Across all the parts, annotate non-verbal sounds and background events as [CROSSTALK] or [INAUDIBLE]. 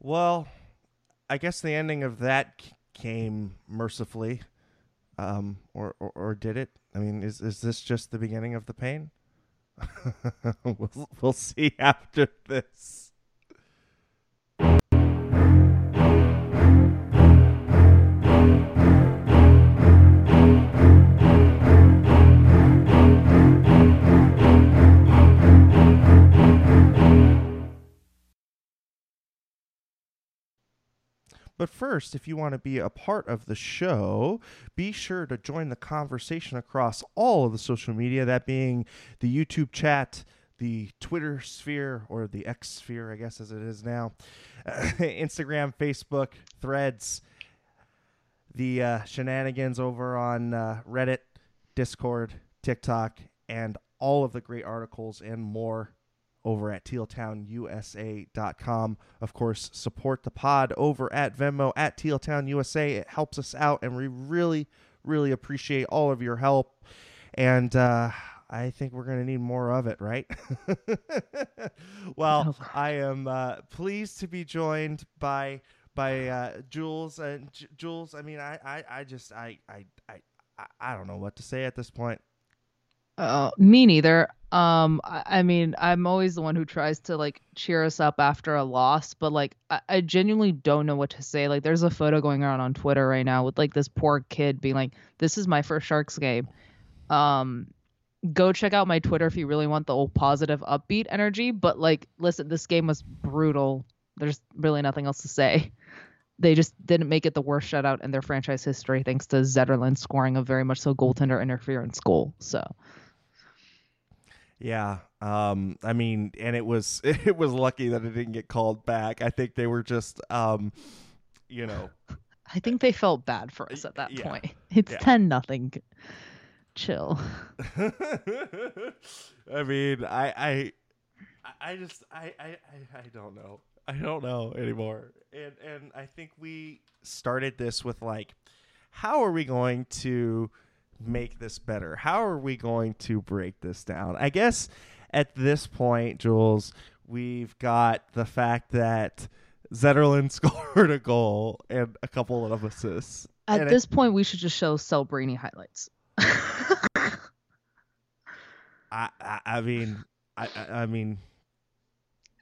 Well, I guess the ending of that came mercifully, um, or, or or did it? I mean, is is this just the beginning of the pain? [LAUGHS] we'll we'll see after this. But first, if you want to be a part of the show, be sure to join the conversation across all of the social media, that being the YouTube chat, the Twitter sphere, or the X sphere, I guess as it is now, [LAUGHS] Instagram, Facebook, threads, the uh, shenanigans over on uh, Reddit, Discord, TikTok, and all of the great articles and more over at tealtownusa.com. Of course, support the pod over at Venmo at tealtownusa. It helps us out, and we really, really appreciate all of your help. And uh, I think we're going to need more of it, right? [LAUGHS] well, I am uh, pleased to be joined by by uh, Jules and J- Jules. I mean, I, I, I just I, I I I don't know what to say at this point. Uh, me neither. Um, I, I mean, I'm always the one who tries to like cheer us up after a loss, but like, I, I genuinely don't know what to say. Like, there's a photo going around on Twitter right now with like this poor kid being like, "This is my first Sharks game." Um, go check out my Twitter if you really want the old positive, upbeat energy. But like, listen, this game was brutal. There's really nothing else to say. They just didn't make it the worst shutout in their franchise history, thanks to Zetterlund scoring a very much so goaltender interference goal. So. Yeah. Um, I mean, and it was [LAUGHS] it was lucky that it didn't get called back. I think they were just um, you know, I think they felt bad for us at that Yeah. point. [LAUGHS] It's Yeah. ten nothing. Chill. [LAUGHS] I mean, I I I just I, I I I don't know. I don't know anymore. And and I think we started this with like how are we going to make this better? How are we going to break this down? I guess at this point, Jules, we've got the fact that Zetterlund [LAUGHS] scored a goal and a couple of assists. At And this point, we should just show Celebrini highlights. [LAUGHS] I, I I mean I, I mean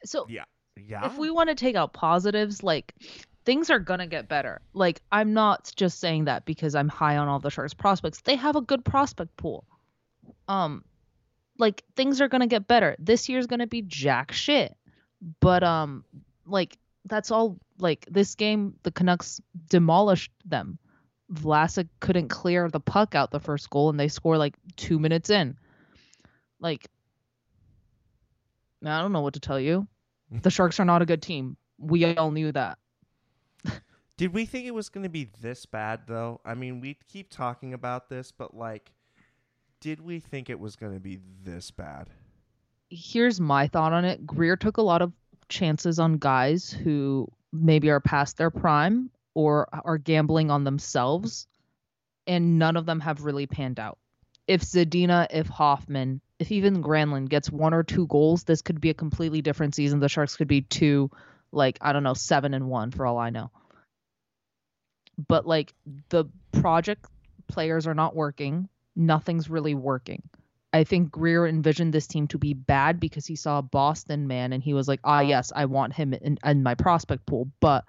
so yeah yeah if we want to take out positives, like things are gonna get better. Like I'm not just saying that because I'm high on all the Sharks prospects. They have a good prospect pool. Um, like things are gonna get better. This year's gonna be jack shit. But um, like that's all. Like this game, the Canucks demolished them. Vlasic couldn't clear the puck out the first goal, and they score like two minutes in. Like, I don't know what to tell you. [LAUGHS] The Sharks are not a good team. We all knew that. Did we think it was going to be this bad though? I mean, we keep talking about this, but like did we think it was going to be this bad? Here's my thought on it. Grier took a lot of chances on guys who maybe are past their prime or are gambling on themselves, and none of them have really panned out. If Zadina, if Hoffman, if even Granlund gets one or two goals, this could be a completely different season. The Sharks could be two, like, I don't know, seven and one for all I know. But like the project players are not working. Nothing's really working. I think Grier envisioned this team to be bad because he saw a Boston man and he was like, ah, yes, I want him in, in my prospect pool. But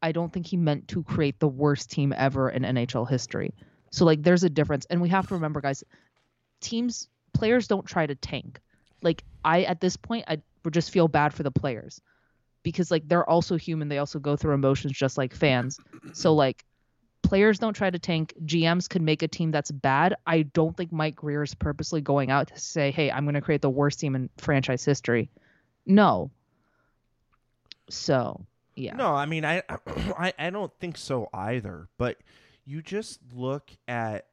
I don't think he meant to create the worst team ever in NHL history. So, like, there's a difference. And we have to remember, guys, teams, players don't try to tank. Like, I, at this point, I would just feel bad for the players because, like, they're also human. They also go through emotions just like fans. So, like, players don't try to tank. GMs could make a team that's bad. I don't think Mike Grier is purposely going out to say, "Hey, I'm going to create the worst team in franchise history." No. So, yeah. No, I mean I [CLEARS THROAT] I I don't think so either, but you just look at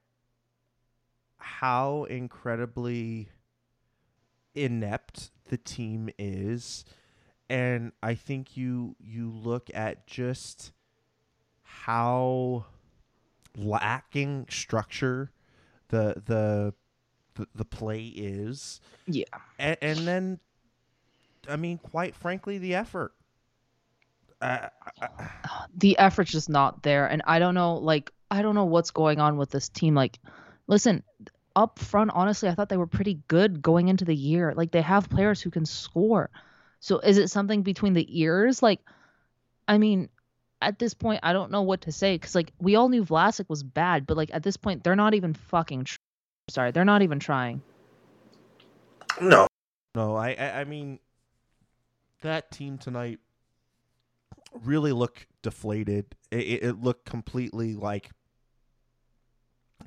how incredibly inept the team is and I think you you look at just how lacking structure the the the, the play is Yeah. and, and then I mean quite frankly the effort uh, I, the effort's just not there. And I don't know, like, I don't know what's going on with this team. Like, listen, up front, honestly, I thought they were pretty good going into the year. Like, they have players who can score. So is it something between the ears? Like, I mean, at this point, I don't know what to say because, like, we all knew Vlasic was bad, but, like, at this point, they're not even fucking. Tr- Sorry, they're not even trying. No. No, I, I, I mean, that team tonight really looked deflated. It, it looked completely like,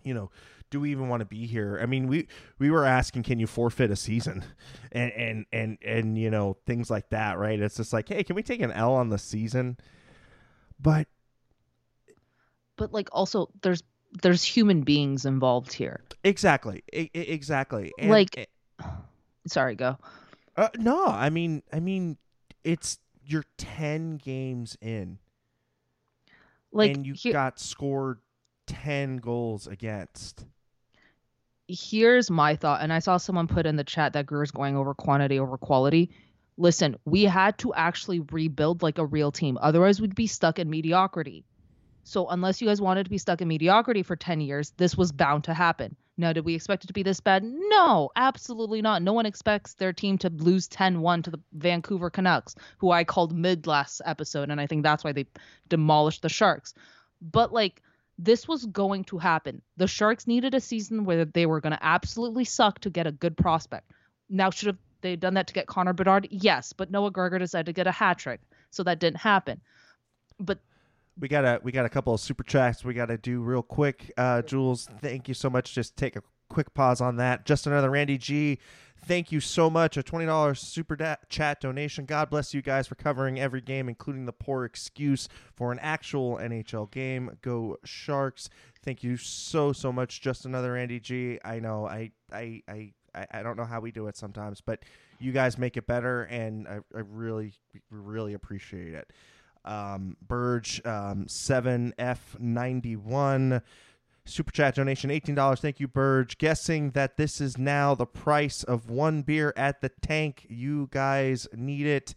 you know, do we even want to be here? I mean, we we were asking, can you forfeit a season, and and and and you know things like that, right? It's just like, hey, can we take an L on the season? But but like also there's there's human beings involved here. Exactly, I, exactly. And, like, [SIGHS] sorry, go. Uh, no, I mean, I mean, it's you're ten games in, like, and you he- got scored ten goals against here's my thought, and I saw someone put in the chat that Grier's going over quantity over quality. Listen, we had to actually rebuild like a real team. Otherwise, we'd be stuck in mediocrity. So, unless you guys wanted to be stuck in mediocrity for 10 years, this was bound to happen. Now, did we expect it to be this bad? No, absolutely not. No one expects their team to lose 10 1 to the Vancouver Canucks, who I called mid last episode. And I think that's why they demolished the Sharks. But, like, this was going to happen. The Sharks needed a season where they were going to absolutely suck to get a good prospect. Now, should have they done that to get Connor Bedard? Yes, but Noah Gregor decided to get a hat trick, so that didn't happen. But we got a we got a couple of super chats we got to do real quick. Uh, Jules, thank you so much. Just take a quick pause on that. Just another Randy G Thank you so much. A $20 super da- chat donation. God bless you guys for covering every game, including the poor excuse for an actual NHL game. Go Sharks. Thank you so, so much. Just another Andy G. I know I, I, I, I don't know how we do it sometimes, but you guys make it better, and I, I really, really appreciate it. Um, Burge um, 7F91 Super chat donation, $18. Thank you, Burge. Guessing that this is now the price of one beer at the tank. You guys need it.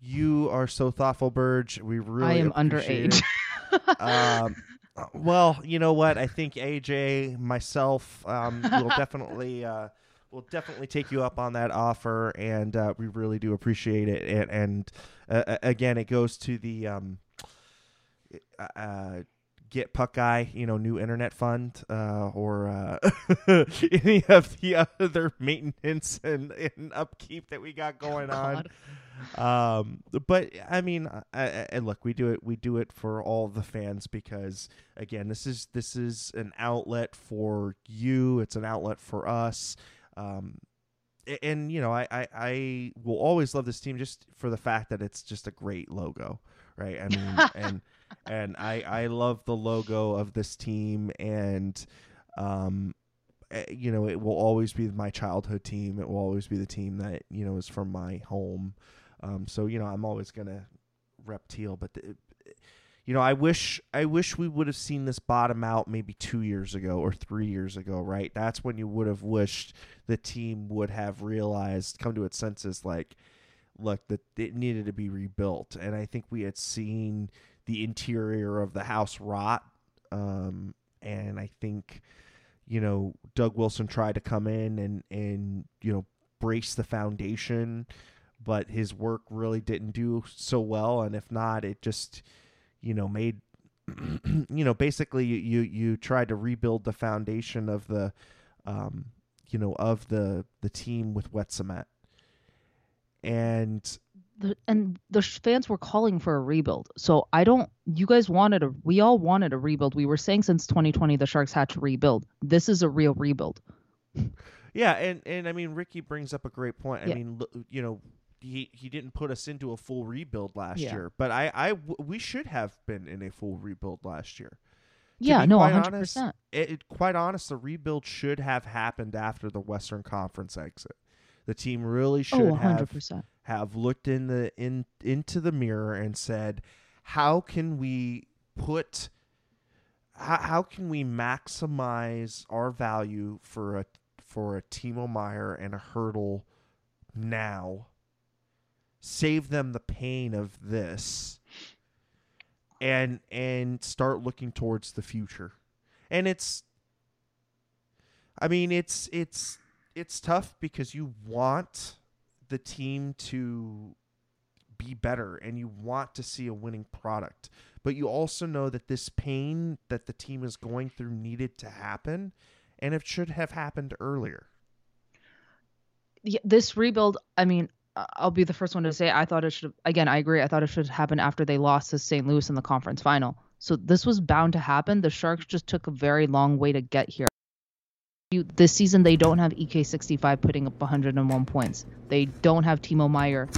You are so thoughtful, Burge. We really I am underage. [LAUGHS] um, well, you know what? I think AJ, myself, um, will [LAUGHS] definitely uh, will definitely take you up on that offer, and uh, we really do appreciate it. And, and uh, again, it goes to the um, uh, get puck guy you know new internet fund uh, or uh, [LAUGHS] any of the other maintenance and, and upkeep that we got going [LAUGHS] on. Um, but i mean and look we do it we do it for all the fans because again this is this is an outlet for you. It's an outlet for us um, and you know I, I i will always love this team just for the fact that it's just a great logo right i mean [LAUGHS] and and I I love the logo of this team, and um, eh, you know it will always be my childhood team. It will always be the team that you know is from my home. Um, so you know I'm always gonna rep teal, but. The, you know, I wish I wish we would have seen this bottom out maybe two years ago or three years ago, right? That's when you would have wished the team would have realized, come to its senses, like, look, that it needed to be rebuilt. And I think we had seen the interior of the house rot. Um, and I think, you know, Doug Wilson tried to come in and, and, you know, brace the foundation, but his work really didn't do so well. And if not, it just, you know, made, [CLEARS THROAT] you know, basically you, you, you tried to rebuild the foundation of the, um, you know, of the, the team with wet cement. And the, and the fans were calling for a rebuild. So I don't. You guys wanted a. We all wanted a rebuild. We were saying since 2020 the Sharks had to rebuild. This is a real rebuild. [LAUGHS] Yeah, and and I mean Ricky brings up a great point. I yeah. mean, you know, he he didn't put us into a full rebuild last yeah. year, but I I we should have been in a full rebuild last year. To yeah, no, 100%. It, it, quite honest, the rebuild should have happened after the Western Conference exit. The team really oh, should oh, have have looked in the in into the mirror and said, "How can we put how, how can we maximize our value for a for a Timo Meier and a Hertl now? Save them the pain of this and and start looking towards the future. And it's I mean, it's it's it's tough because you want the team to be better and you want to see a winning product. But you also know that this pain that the team is going through needed to happen and it should have happened earlier. Yeah, this rebuild, I mean, I'll be the first one to say I thought it should again, I agree. I thought it should happen after they lost to St. Louis in the conference final. So this was bound to happen. The Sharks just took a very long way to get here. This season they don't have EK65 putting up 101 points. They don't have Timo Meier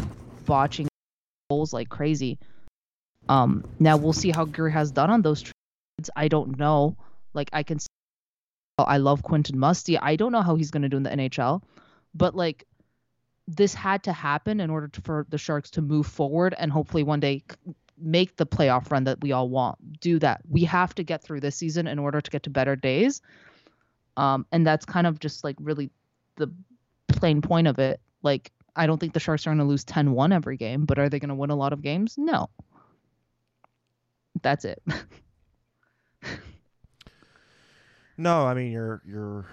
botching goals like crazy. Um, now we'll see how Grier has done on those trades. I don't know. Like I can, I love Quentin Musty. I don't know how he's going to do in the NHL, but like this had to happen in order to, for the Sharks to move forward and hopefully one day make the playoff run that we all want. Do that. We have to get through this season in order to get to better days. Um, and that's kind of just like really the plain point of it. Like I don't think the Sharks are going to lose 10-1 every game, but are they going to win a lot of games? No. That's it. [LAUGHS] no, I mean you're you're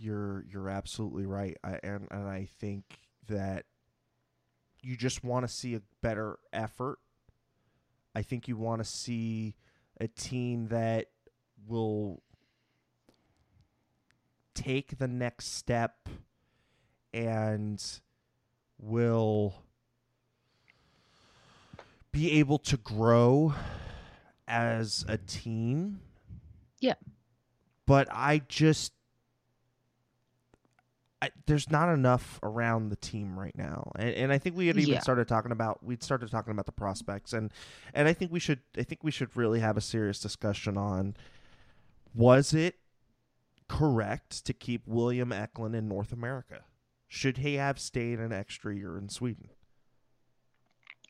you're you're absolutely right. I and and I think that you just want to see a better effort. I think you want to see a team that will take the next step and will be able to grow as a team. Yeah. But I just I, there's not enough around the team right now, and, and I think we had even Yeah. started talking about we'd started talking about the prospects, and and I think we should I think we should really have a serious discussion on was it correct to keep William Eklund in North America? Should he have stayed an extra year in Sweden?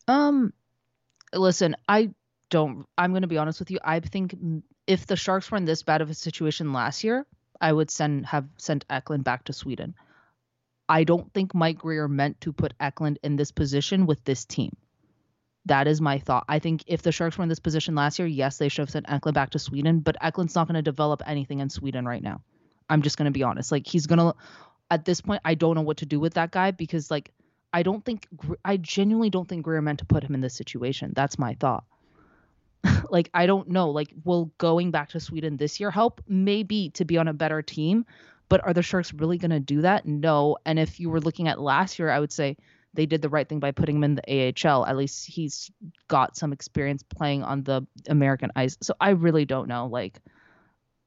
Um, listen, I don't. I'm going to be honest with you. I think if the Sharks were in this bad of a situation last year, I would send have sent Eklund back to Sweden. I don't think Mike Grier meant to put Eklund in this position with this team. That is my thought. I think if the Sharks were in this position last year, yes, they should have sent Eklund back to Sweden, but Eklund's not going to develop anything in Sweden right now. I'm just going to be honest. Like he's going to at this point I don't know what to do with that guy because like I don't think I genuinely don't think Grier meant to put him in this situation. That's my thought. [LAUGHS] like I don't know. Like will going back to Sweden this year help? Maybe to be on a better team, but are the Sharks really going to do that? No. And if you were looking at last year, I would say they did the right thing by putting him in the AHL. At least he's got some experience playing on the American ice. So I really don't know. Like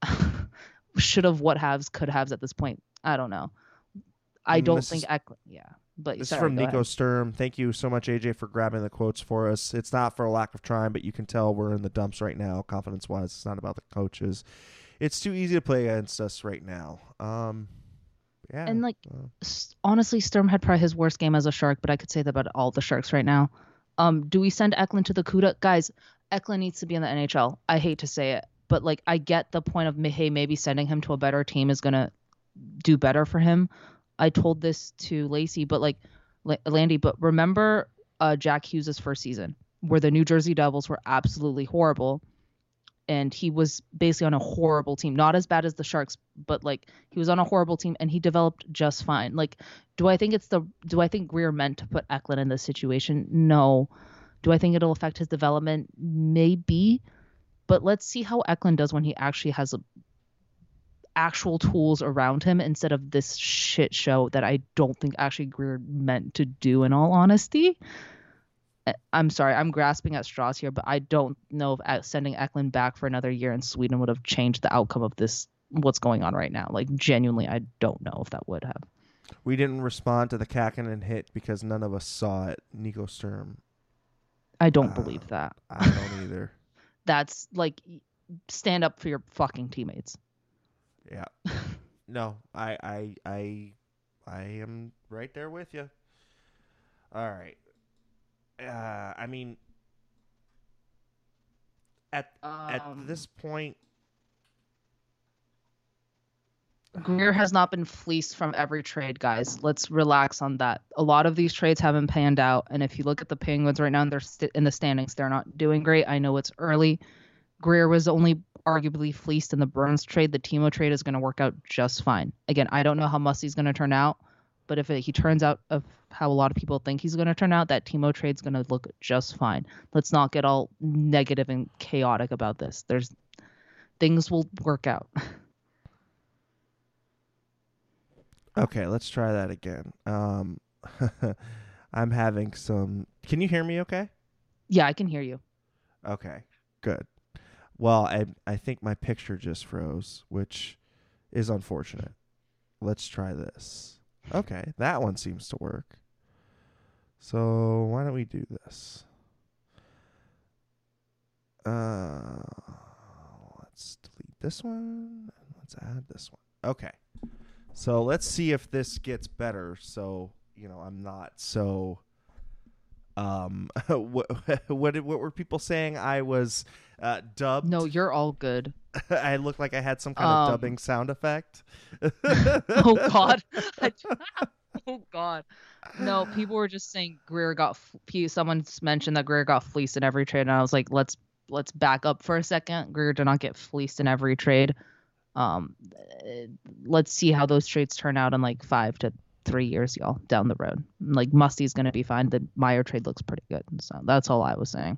[LAUGHS] should have, what haves, could haves at this point. I don't know. I Mm, don't this think Eklund. Yeah, but This sorry, is from Nico ahead. Sturm. Thank you so much, AJ, for grabbing the quotes for us. It's not for a lack of trying, but you can tell we're in the dumps right now, confidence wise. It's not about the coaches. It's too easy to play against us right now. Um, yeah. And like uh, honestly, Sturm had probably his worst game as a Shark, but I could say that about all the Sharks right now. Um, do we send Eklund to the CUDA? Guys, Eklund needs to be in the NHL. I hate to say it, but like I get the point of hey, maybe sending him to a better team is gonna do better for him. I told this to Lacey, but like La- Landi, but remember uh, Jack Hughes' first season where the New Jersey Devils were absolutely horrible. And he was basically on a horrible team, not as bad as the Sharks, but like he was on a horrible team and he developed just fine. Like, do I think it's the do I think Grier meant to put Eklund in this situation? No. Do I think it'll affect his development? Maybe. But let's see how Eklund does when he actually has a, actual tools around him instead of this shit show that I don't think actually Grier meant to do in all honesty. I- I'm sorry, I'm grasping at straws here, but I don't know if uh, sending Eklund back for another year in Sweden would have changed the outcome of this what's going on right now. Like genuinely, I don't know if that would have. we didn't respond to the Kakinen hit because none of us saw it. Nico Sturm. I don't Uh, believe that. I don't either. [LAUGHS] That's like stand up for your fucking teammates. Yeah. [LAUGHS] No, I I I I am right there with you. All right. Uh I mean at at Um, this point Grier has not been fleeced from every trade, guys. Let's relax on that. A lot of these trades haven't panned out, and if you look at the Penguins right now, and they're st- in the standings. They're not doing great. I know it's early. Grier was only arguably fleeced in the Burns trade. The Timo trade is going to work out just fine. Again, I don't know how Musty's going to turn out, but if it, he turns out of how a lot of people think he's going to turn out, that Timo trade's going to look just fine. Let's not get all negative and chaotic about this. There's things will work out. [LAUGHS] Okay, let's try that again. Um, [LAUGHS] I'm having some. Can you hear me? Okay. Yeah, I can hear you. Okay, good. Well, I I think my picture just froze, which is unfortunate. Let's try this. Okay, that one seems to work. So why don't we do this? Uh, let's delete this one let's add this one. Okay. So let's see if this gets better. So you know, I'm not so. Um, [LAUGHS] what what what were people saying? I was uh, dubbed. No, you're all good. [LAUGHS] I looked like I had some kind of Um, dubbing sound effect. [LAUGHS] oh God. oh God. No, people were just saying Grier got. Someone mentioned that Grier got fleeced in every trade, and I was like, let's let's back up for a second. Grier did not get fleeced in every trade. Um, eh, let's see how those trades turn out in like five to three years, y'all, down the road. Like Musty's gonna be fine. The Meier trade looks pretty good. So that's all I was saying.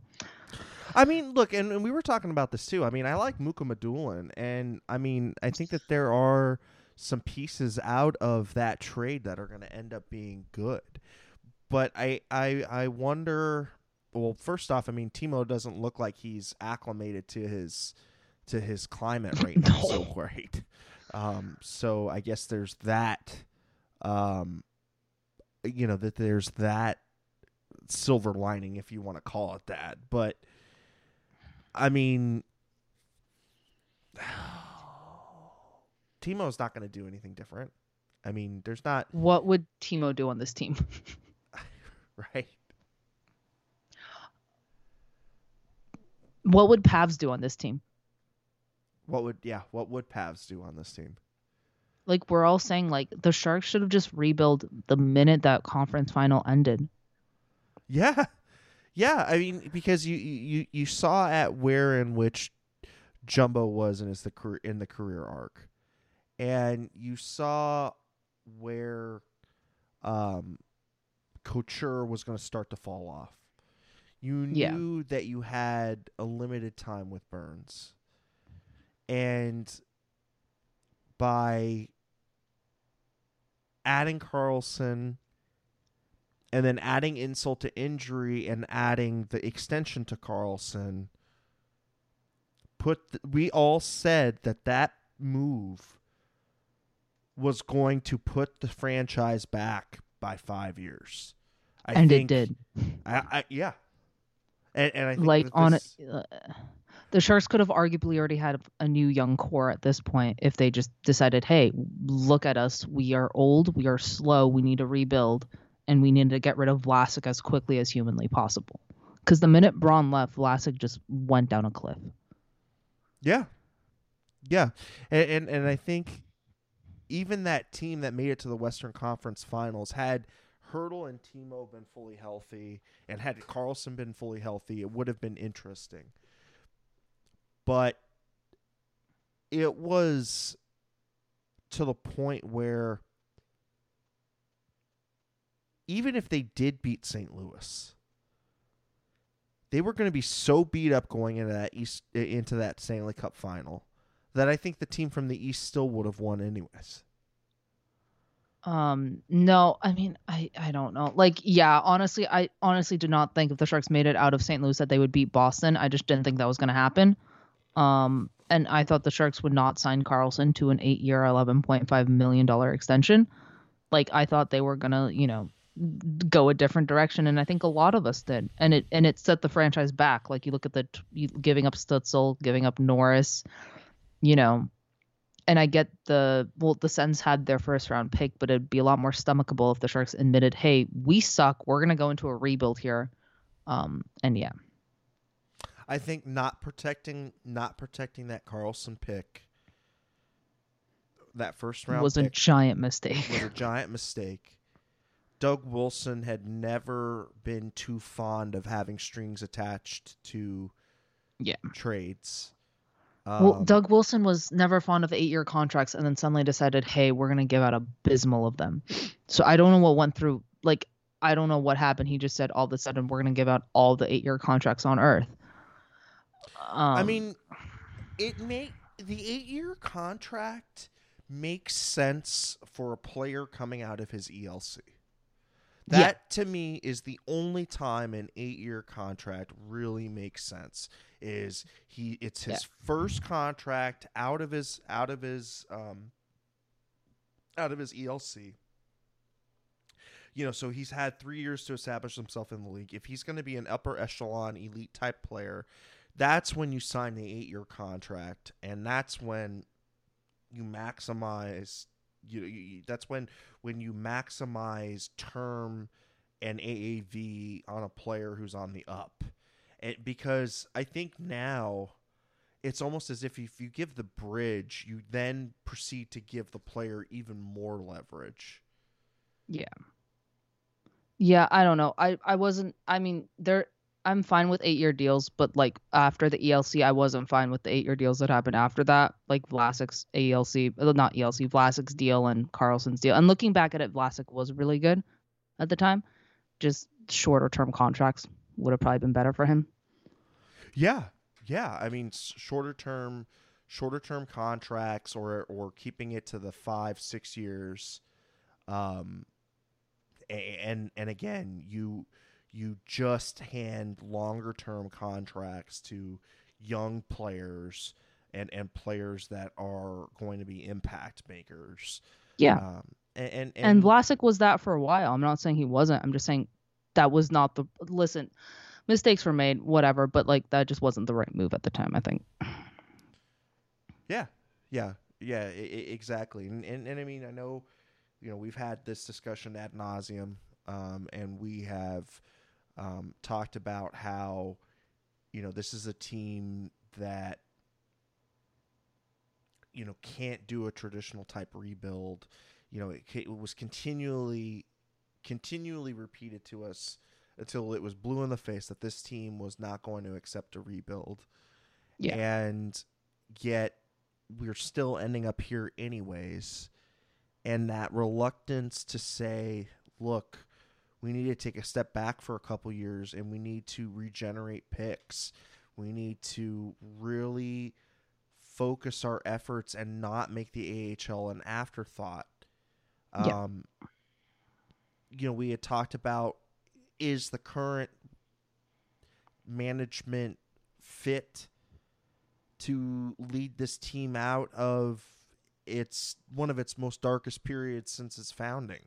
I mean, look, and, and we were talking about this too. I mean, I like Mukhamadullin, and I mean, I think that there are some pieces out of that trade that are going to end up being good. But I, I, I wonder. Well, first off, I mean, Timo doesn't look like he's acclimated to his to his climate right [LAUGHS] now so great. Um, so I guess there's that. Um, you know that there's that silver lining, if you want to call it that. But I mean, [SIGHS] Timo's not going to do anything different. I mean, there's not What would Timo do on this team? [LAUGHS] [LAUGHS] right. what would Pavs do on this team? What would yeah? What would Pavs do on this team? Like we're all saying like the sharks should have just rebuilt the minute that conference final ended Yeah, yeah. I mean, because you you you saw at where in which Jumbo was in his the career in the career arc, and you saw where um Couture was going to start to fall off. You Yeah. knew that you had a limited time with Burns, and by adding Karlsson and then adding insult to injury and adding the extension to Karlsson put th- we all said that that move was going to put the franchise back by 5 years. I and think, it did I, I yeah. And, and I think like that on it this- uh, the sharks could have arguably already had a new young core at this point if they just decided hey look at us. We are old. We are slow. We need to rebuild and we need to get rid of Vlasic as quickly as humanly possible. Because the minute Braun left Vlasic just went down a cliff. Yeah, yeah, and, and and I think even that team that made it to the Western Conference Finals had Hertl and Timo been fully healthy, and had Karlsson been fully healthy, it would have been interesting. But it was to the point where even if they did beat St. Louis, they were going to be so beat up going into that East into that Stanley Cup final that I think the team from the East still would have won anyways. Um, no, I mean, I, I don't know. Like, yeah, honestly, I honestly did not think if the Sharks made it out of St. Louis that they would beat Boston. I just didn't think that was going to happen. Um, and I thought the Sharks would not sign Karlsson to an eleven point five million dollar extension. Like, I thought they were gonna, you know, go a different direction, and I think a lot of us did. And it and it set the franchise back. Like, you look at the t- giving up Stützle, giving up Norris, you know, and I get the well, the Sens had their first round pick, but it'd be a lot more stomachable if the Sharks admitted, "Hey, we suck. We're gonna go into a rebuild here." Um, and yeah, I think not protecting not protecting that Karlsson pick that first round was a giant mistake. was a [LAUGHS] giant mistake. Doug Wilson had never been too fond of having strings attached to Yeah. trades. well, Um, Doug Wilson was never fond of eight-year contracts, and then suddenly decided, "Hey, we're gonna give out abysmal of them." So I don't know what went through. Like, I don't know what happened. He just said all of a sudden, "We're gonna give out all the eight-year contracts on Earth." Um, I mean, it make the eight-year contract makes sense for a player coming out of his ELC. Yeah. That to me is the only time an eight-year contract really makes sense. Is he? It's his first contract out of his out of his um out of his ELC. You know, so he's had three years to establish himself in the league. If he's going to be an upper echelon elite type player, that's when you sign the eight year contract, and that's when you maximize. You, you that's when when you maximize term and AAV on a player who's on the up, because I think now it's almost as if if you give the bridge, you then proceed to give the player even more leverage. Yeah. Yeah, I don't know. I I wasn't. I mean, there. I'm fine with eight year deals, but like after the ELC, I wasn't fine with the eight year deals that happened after that, like Vlasic's ELC, uh, not ELC, Vlasic's deal and Karlsson's deal. And looking back at it, Vlasic was really good at the time. Just shorter term contracts would have probably been better for him. Yeah, yeah. I mean, shorter term, shorter term contracts, or or keeping it to the five six years, um, and and again, you you just hand longer term contracts to young players and and players that are going to be impact makers. Yeah. Um, and and, And Vlasic was that for a while. I'm not saying he wasn't. I'm just saying that was not the listen. Mistakes were made, whatever, but like that just wasn't the right move at the time. I think. Yeah, yeah, yeah, I- I- exactly. And, and and I mean, I know, you know, we've had this discussion ad nauseum, um, and we have um, talked about how, you know, this is a team that, you know, can't do a traditional type rebuild. You know, it, it was continually, continually repeated to us until it was blue in the face that this team was not going to accept a rebuild. Yeah. And yet we're still ending up here anyways. And that reluctance to say, look, we need to take a step back for a couple years and we need to regenerate picks. We need to really focus our efforts and not make the AHL an afterthought. Yeah. Um, you know, we had talked about is the current management fit to lead this team out of its one of its most darkest periods since its founding.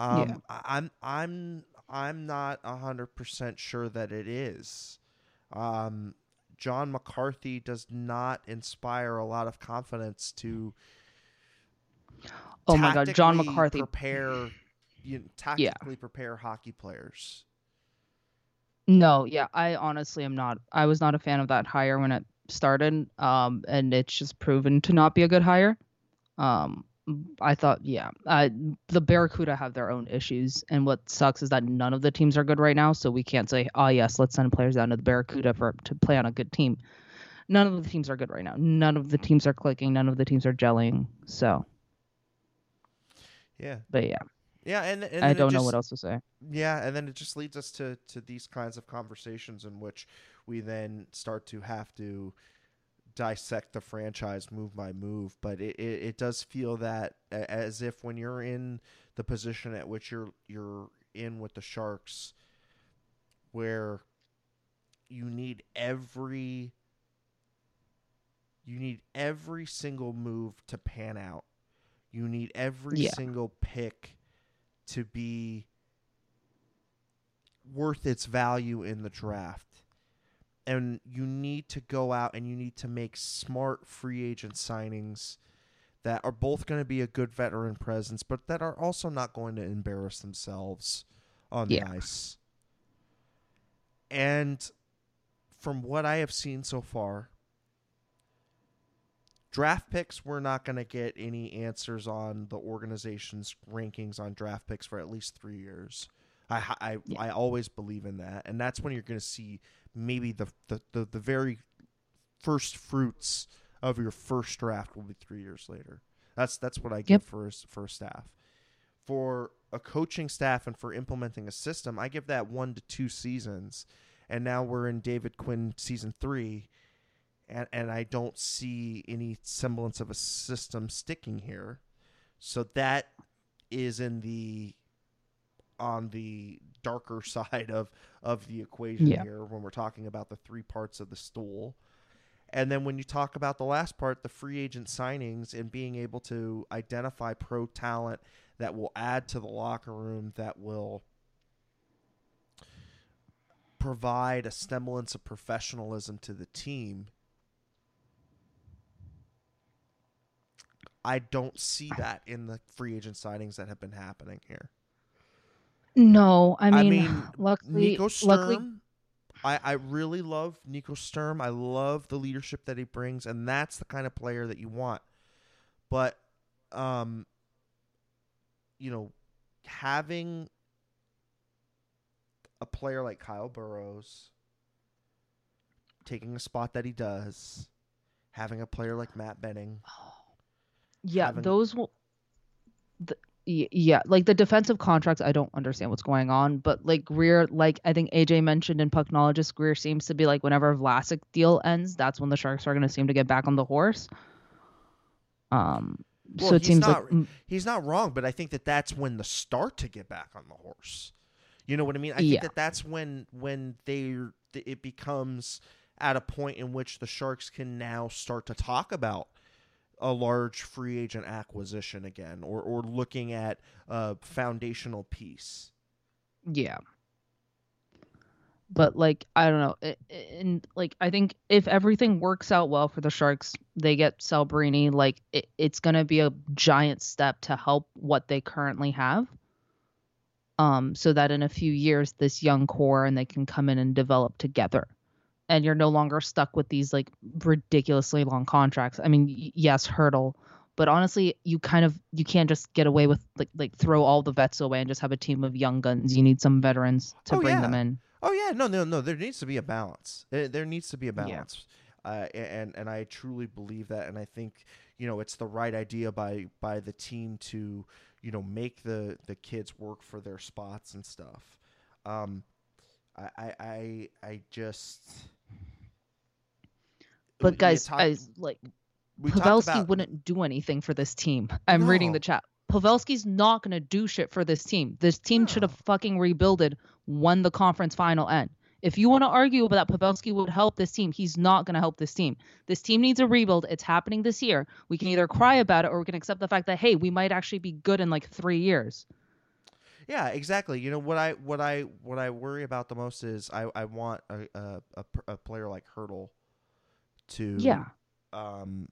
Um, Yeah. I'm I'm I'm not hundred percent sure that it is. Um, John McCarthy does not inspire a lot of confidence to. Oh my God, John McCarthy. Prepare, you know, tactically prepare hockey players. No, yeah, I honestly am not. I was not a fan of that hire when it started, um, and it's just proven to not be a good hire. Um, I thought, yeah, uh, the Barracuda have their own issues, and what sucks is that none of the teams are good right now. So we can't say, oh yes, let's send players down to the Barracuda for to play on a good team. None of the teams are good right now. None of the teams are clicking. None of the teams are gelling. So, Yeah, but yeah, yeah, and, and I don't know what else to say. Yeah, and then it just leads us to to these kinds of conversations in which we then start to have to dissect the franchise move by move. But it, it, it does feel that as if when you're in the position at which you're you're in with the Sharks, where you need every you need every single move to pan out. You need every Yeah. single pick to be worth its value in the draft. And you need to go out and you need to make smart free agent signings that are both going to be a good veteran presence, but that are also not going to embarrass themselves on the ice. And from what I have seen so far, draft picks, we're not going to get any answers on the organization's rankings on draft picks for at least three years. I I, Yeah. I always believe in that, and that's when you're going to see maybe the, the the the very first fruits of your first draft will be three years later. That's that's what I give Yep. for a, for a staff. For a coaching staff and for implementing a system, I give that one to two seasons. And now we're in David Quinn season three, and and I don't see any semblance of a system sticking here. So that is in the on the darker [LAUGHS] side of of the equation Yeah. here when we're talking about the three parts of the stool. And then when you talk about the last part, the free agent signings and being able to identify pro talent that will add to the locker room that will provide a semblance of professionalism to the team. I don't see [SIGHS] that in the free agent signings that have been happening here. No, I mean, I mean, luckily, Nico Sturm, luckily, I, I really love Nico Sturm. I love the leadership that he brings, and that's the kind of player that you want. But, um, you know, having a player like Kyle Burroughs taking a spot that he does, having a player like Matt Benning, yeah, haven't- those will. Yeah, like the defensive contracts, I don't understand what's going on, but like Grier, like I think AJ mentioned in Pucknologist, Grier seems to be like whenever Vlasic deal ends, that's when the Sharks are going to seem to get back on the horse. Um, Well, so it he's seems not- like mm, he's not wrong, but I think that that's when the start to get back on the horse. You know what I mean? I Yeah. think that that's when when they it becomes at a point in which the Sharks can now start to talk about a large free agent acquisition again, or or looking at a foundational piece. Yeah. But like I don't know, and like I think if everything works out well for the Sharks, they get Celebrini. Like it, it's gonna be a giant step to help what they currently have. Um, so that in a few years, this young core and they can come in and develop together, and you're no longer stuck with these like ridiculously long contracts. I mean, yes, Hertl, but honestly, you kind of you can't just get away with like like throw all the vets away and just have a team of young guns. You need some veterans to Oh, bring yeah. them in. Oh yeah, no, no, no. There needs to be a balance. There, there needs to be a Yeah. balance, uh, and and I truly believe that. And I think you know it's the right idea by by the team to you know make the the kids work for their spots and stuff. Um, I I I, I just. But guys, talk- like Pavelski about- wouldn't do anything for this team. I'm reading the chat. Pavelski's not gonna do shit for this team. This team should have No. fucking rebuilded when the conference final end. If you want to argue about that Pavelski would help this team, he's not going to help this team. This team needs a rebuild. It's happening this year. We can either cry about it or we can accept the fact that hey, we might actually be good in like three years. Yeah, exactly. You know what I what I what I worry about the most is I I want a, a, a player like Hertl to Yeah. um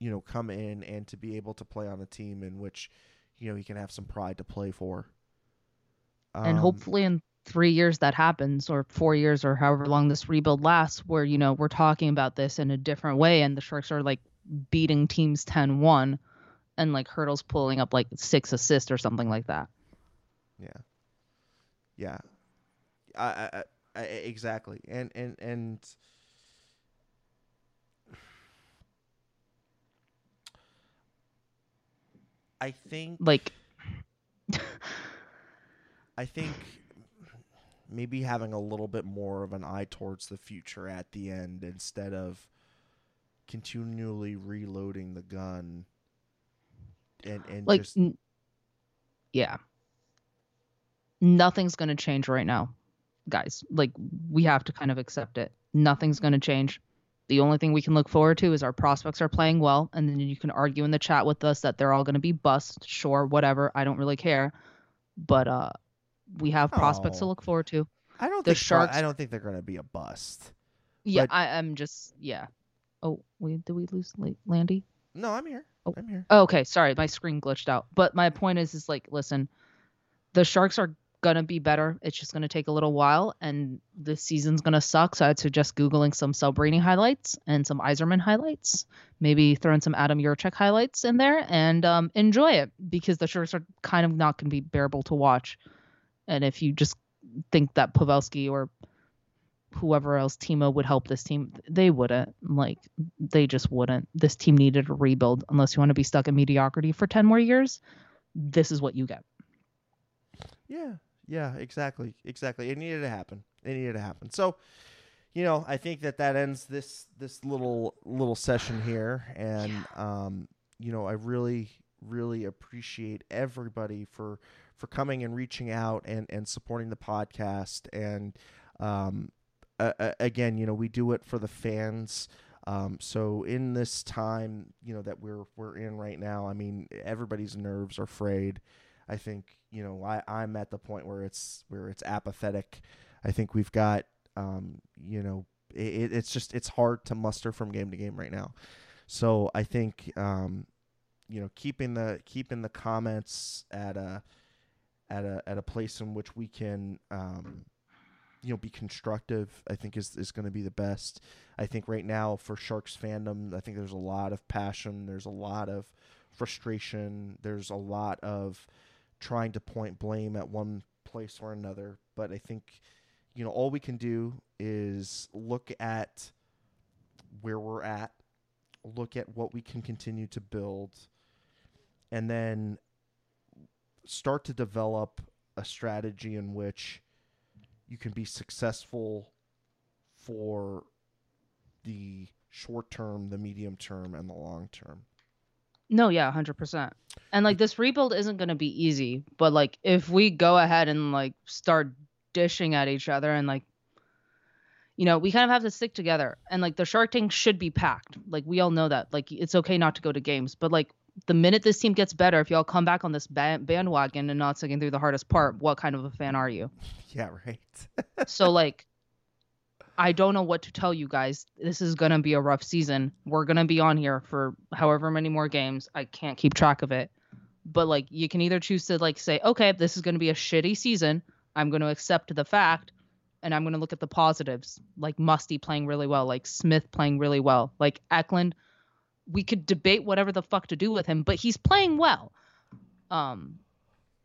you know come in and to be able to play on a team in which you know he can have some pride to play for. and Um, hopefully in three years that happens or four years or however long this rebuild lasts where you know we're talking about this in a different way and the sharks are like beating teams 10-1 and like Hertl's pulling up like six assists or something like that Yeah. Yeah. I, I, I, I exactly. And and and I think like I think maybe having a little bit more of an eye towards the future at the end instead of continually reloading the gun and and like just n- yeah. Nothing's going to change right now guys. Like we have to kind of accept it. Nothing's going to change the only thing we can look forward to is our prospects are playing well and then you can argue in the chat with us that they're all going to be bust sure whatever i don't really care but uh we have prospects to Oh. look forward to I don't the think Sharks- I don't think they're going to be a bust. yeah But- i am just yeah oh we did we lose Landi No, I'm here. Oh. I'm here. Oh, okay, sorry, my screen glitched out. But my point is, is like, listen, the Sharks are gonna be better. It's just gonna take a little while, and the season's gonna suck. So I'd suggest googling some Celebrini highlights and some Yzerman highlights. Maybe throwing some Adam Jiricek highlights in there and um, enjoy it because the Sharks are kind of not gonna be bearable to watch. And if you just think that Pavelski or whoever else Timo would help this team, they wouldn't. Like they just wouldn't. This team needed a rebuild unless you want to be stuck in mediocrity for 10 more years. This is what you get. Yeah, yeah, exactly, exactly. It needed to happen. It needed to happen. So, you know, I think that that ends this this little little session here, and um, you know, I really really appreciate everybody for for coming and reaching out and and supporting the podcast and um uh, again you know we do it for the fans um, so in this time you know that we're we're in right now i mean everybody's nerves are frayed i think you know I, i'm at the point where it's where it's apathetic. I think we've got um, you know it, it's just it's hard to muster from game to game right now. So i think um, you know keeping the keeping the comments at a at a at a place in which we can um, you know be constructive i think is, is going to be the best. I think right now for sharks fandom i think there's a lot of passion. There's a lot of frustration. There's a lot of trying to point blame at one place or another but i think you know all we can do is look at where we're at look at what we can continue to build and then start to develop a strategy in which you can be successful for the short term, the medium term, and the long term. No, yeah, hundred percent. And like this rebuild isn't gonna be easy, but like if we go ahead and like start dishing at each other and like you know, we kind of have to stick together. And like the Shark Tank should be packed. Like we all know that. Like it's okay not to go to games, but like the minute this team gets better, if y'all come back on this bandwagon and not sticking through the hardest part, what kind of a fan are you? [LAUGHS] Yeah, right. so like, I don't know what to tell you guys. This is gonna be a rough season. We're gonna be on here for however many more games. I can't keep track of it. But like, you can either choose to like say, okay, this is gonna be a shitty season. I'm gonna accept the fact, and I'm gonna look at the positives, like Musty playing really well, like Smith playing really well, like Eklund we could debate whatever the fuck to do with him, but he's playing well. Um,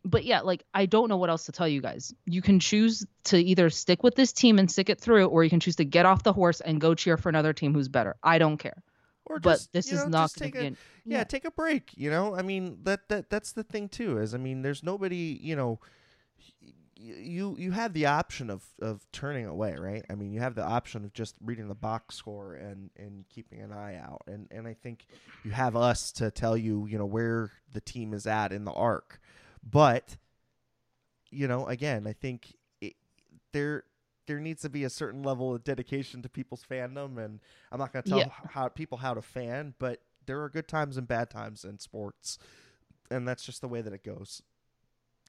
but yeah, like I don't know what else to tell you guys. You can choose to either stick with this team and stick it through, or you can choose to get off the horse and go cheer for another team who's better. I don't care. Or but just, this is know, not going to be. yeah, take a break. You know, I mean that that that's the thing too. Is I mean, there's nobody. You know, you you have the option of of turning away, right? I mean, you have the option of just reading the box score and and keeping an eye out, and and I think you have us to tell you, you know, where the team is at in the arc, but you know, again, I think it, there there needs to be a certain level of dedication to people's fandom, and I'm not going to tell yeah. how people how to fan, but there are good times and bad times in sports, and that's just the way that it goes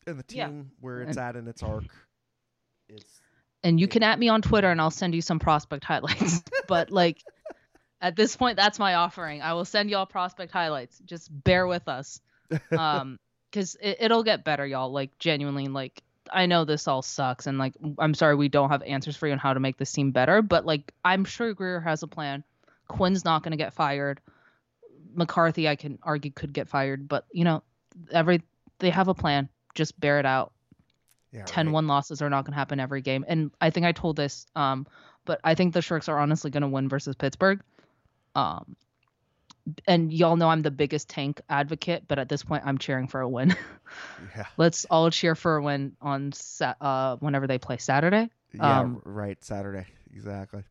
and the team yeah. where it's and, at in its arc is. And you it, can at me on Twitter, and I'll send you some prospect highlights. [LAUGHS] but like, at this point, that's my offering. I will send y'all prospect highlights. Just bear with us, [LAUGHS] um, because it, will get better, y'all. Like genuinely, like I know this all sucks, and like I'm sorry we don't have answers for you on how to make this team better. But like I'm sure Grier has a plan. Quinn's not going to get fired. McCarthy, I can argue, could get fired, but you know, every they have a plan just bear it out. Yeah, 10 right. 1 losses are not going to happen every game. And I think I told this, um, but I think the Sharks are honestly going to win versus Pittsburgh. Um, and y'all know I'm the biggest tank advocate, but at this point, I'm cheering for a win. [LAUGHS] yeah. Let's all cheer for a win on sa- uh, whenever they play Saturday. Yeah, um, right. Saturday. Exactly.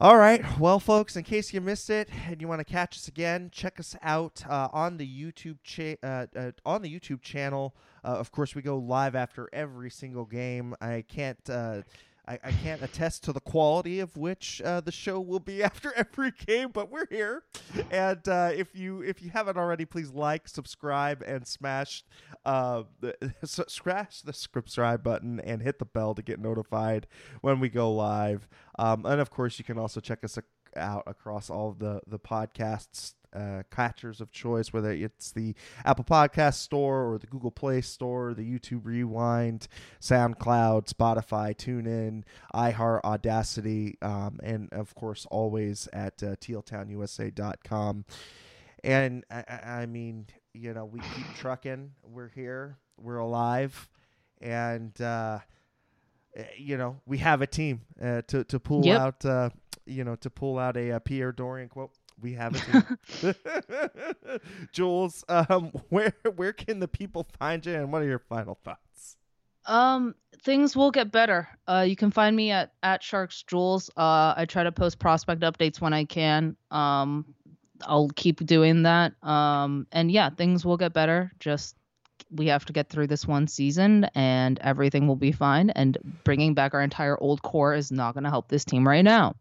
All right. Well, folks, in case you missed it and you want to catch us again, check us out uh, on the YouTube cha- uh, uh, on the YouTube channel. Uh, of course, we go live after every single game. I can't uh, I, I can't attest to the quality of which uh, the show will be [LAUGHS] after every game, but we're here. And uh, if you if you haven't already, please like, subscribe, and smash uh, the [LAUGHS] scratch the subscribe button and hit the bell to get notified when we go live. Um, and of course, you can also check us out across all of the the podcasts uh, catchers of choice, whether it's the Apple Podcast Store or the Google Play Store, the YouTube Rewind, SoundCloud, Spotify, TuneIn, iHeart, Audacity, um, and of course, always at uh, tealtownusa.com. And I, I mean, you know, we keep trucking. We're here. We're alive, and uh, eh, you know, we have a team uh, to to pull Yep. out. Uh, you know, to pull out a, uh Pierre Dorion quote. We have a team. [LAUGHS] [LAUGHS] Jules, um, [LAUGHS] where where can the people find you, and what are your final thoughts? Um, things will get better. Uh, you can find me at at Sharks Jules. Uh, I try to post prospect updates when I can. Um, I'll keep doing that. Um, and yeah, things will get better. Just we have to get through this one season, and everything will be fine. And bringing back our entire old core is not going to help this team right now.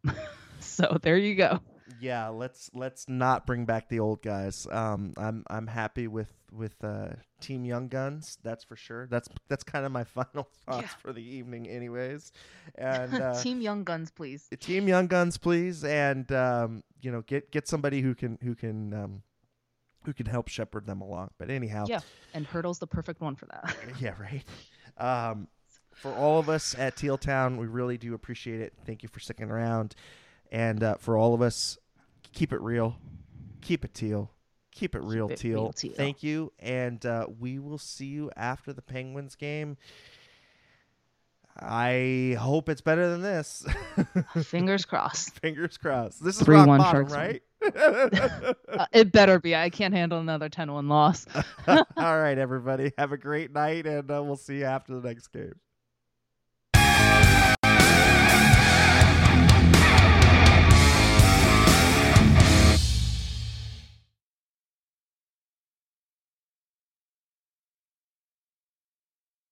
so there you go. Yeah, let's let's not bring back the old guys. Um, I'm I'm happy with with uh, Team Young Guns. That's for sure. That's that's kind of my [LAUGHS] final thoughts Yeah. for the evening, anyways. And [LAUGHS] uh, Team Young Guns, please. Team Young Guns, please, and um, you know, get get somebody who can who can um, who can help shepherd them along. But anyhow, Yeah. And Hertl's the perfect one for that. [LAUGHS] yeah, right. Um, for all of us at Teal Town, we really do appreciate it. Thank you for sticking around, and uh, for all of us, keep it real, keep it teal, keep it real, it teal. real, teal. Thank you, and uh, we will see you after the Penguins game. I hope it's better than this. [LAUGHS] Fingers crossed. Fingers crossed. This is 3-1 rock bottom, Sharks right? [LAUGHS] [LAUGHS] Uh, it better be. I can't handle another 10 1 loss. All right, everybody. Have a great night, and uh, we'll see you after the next game.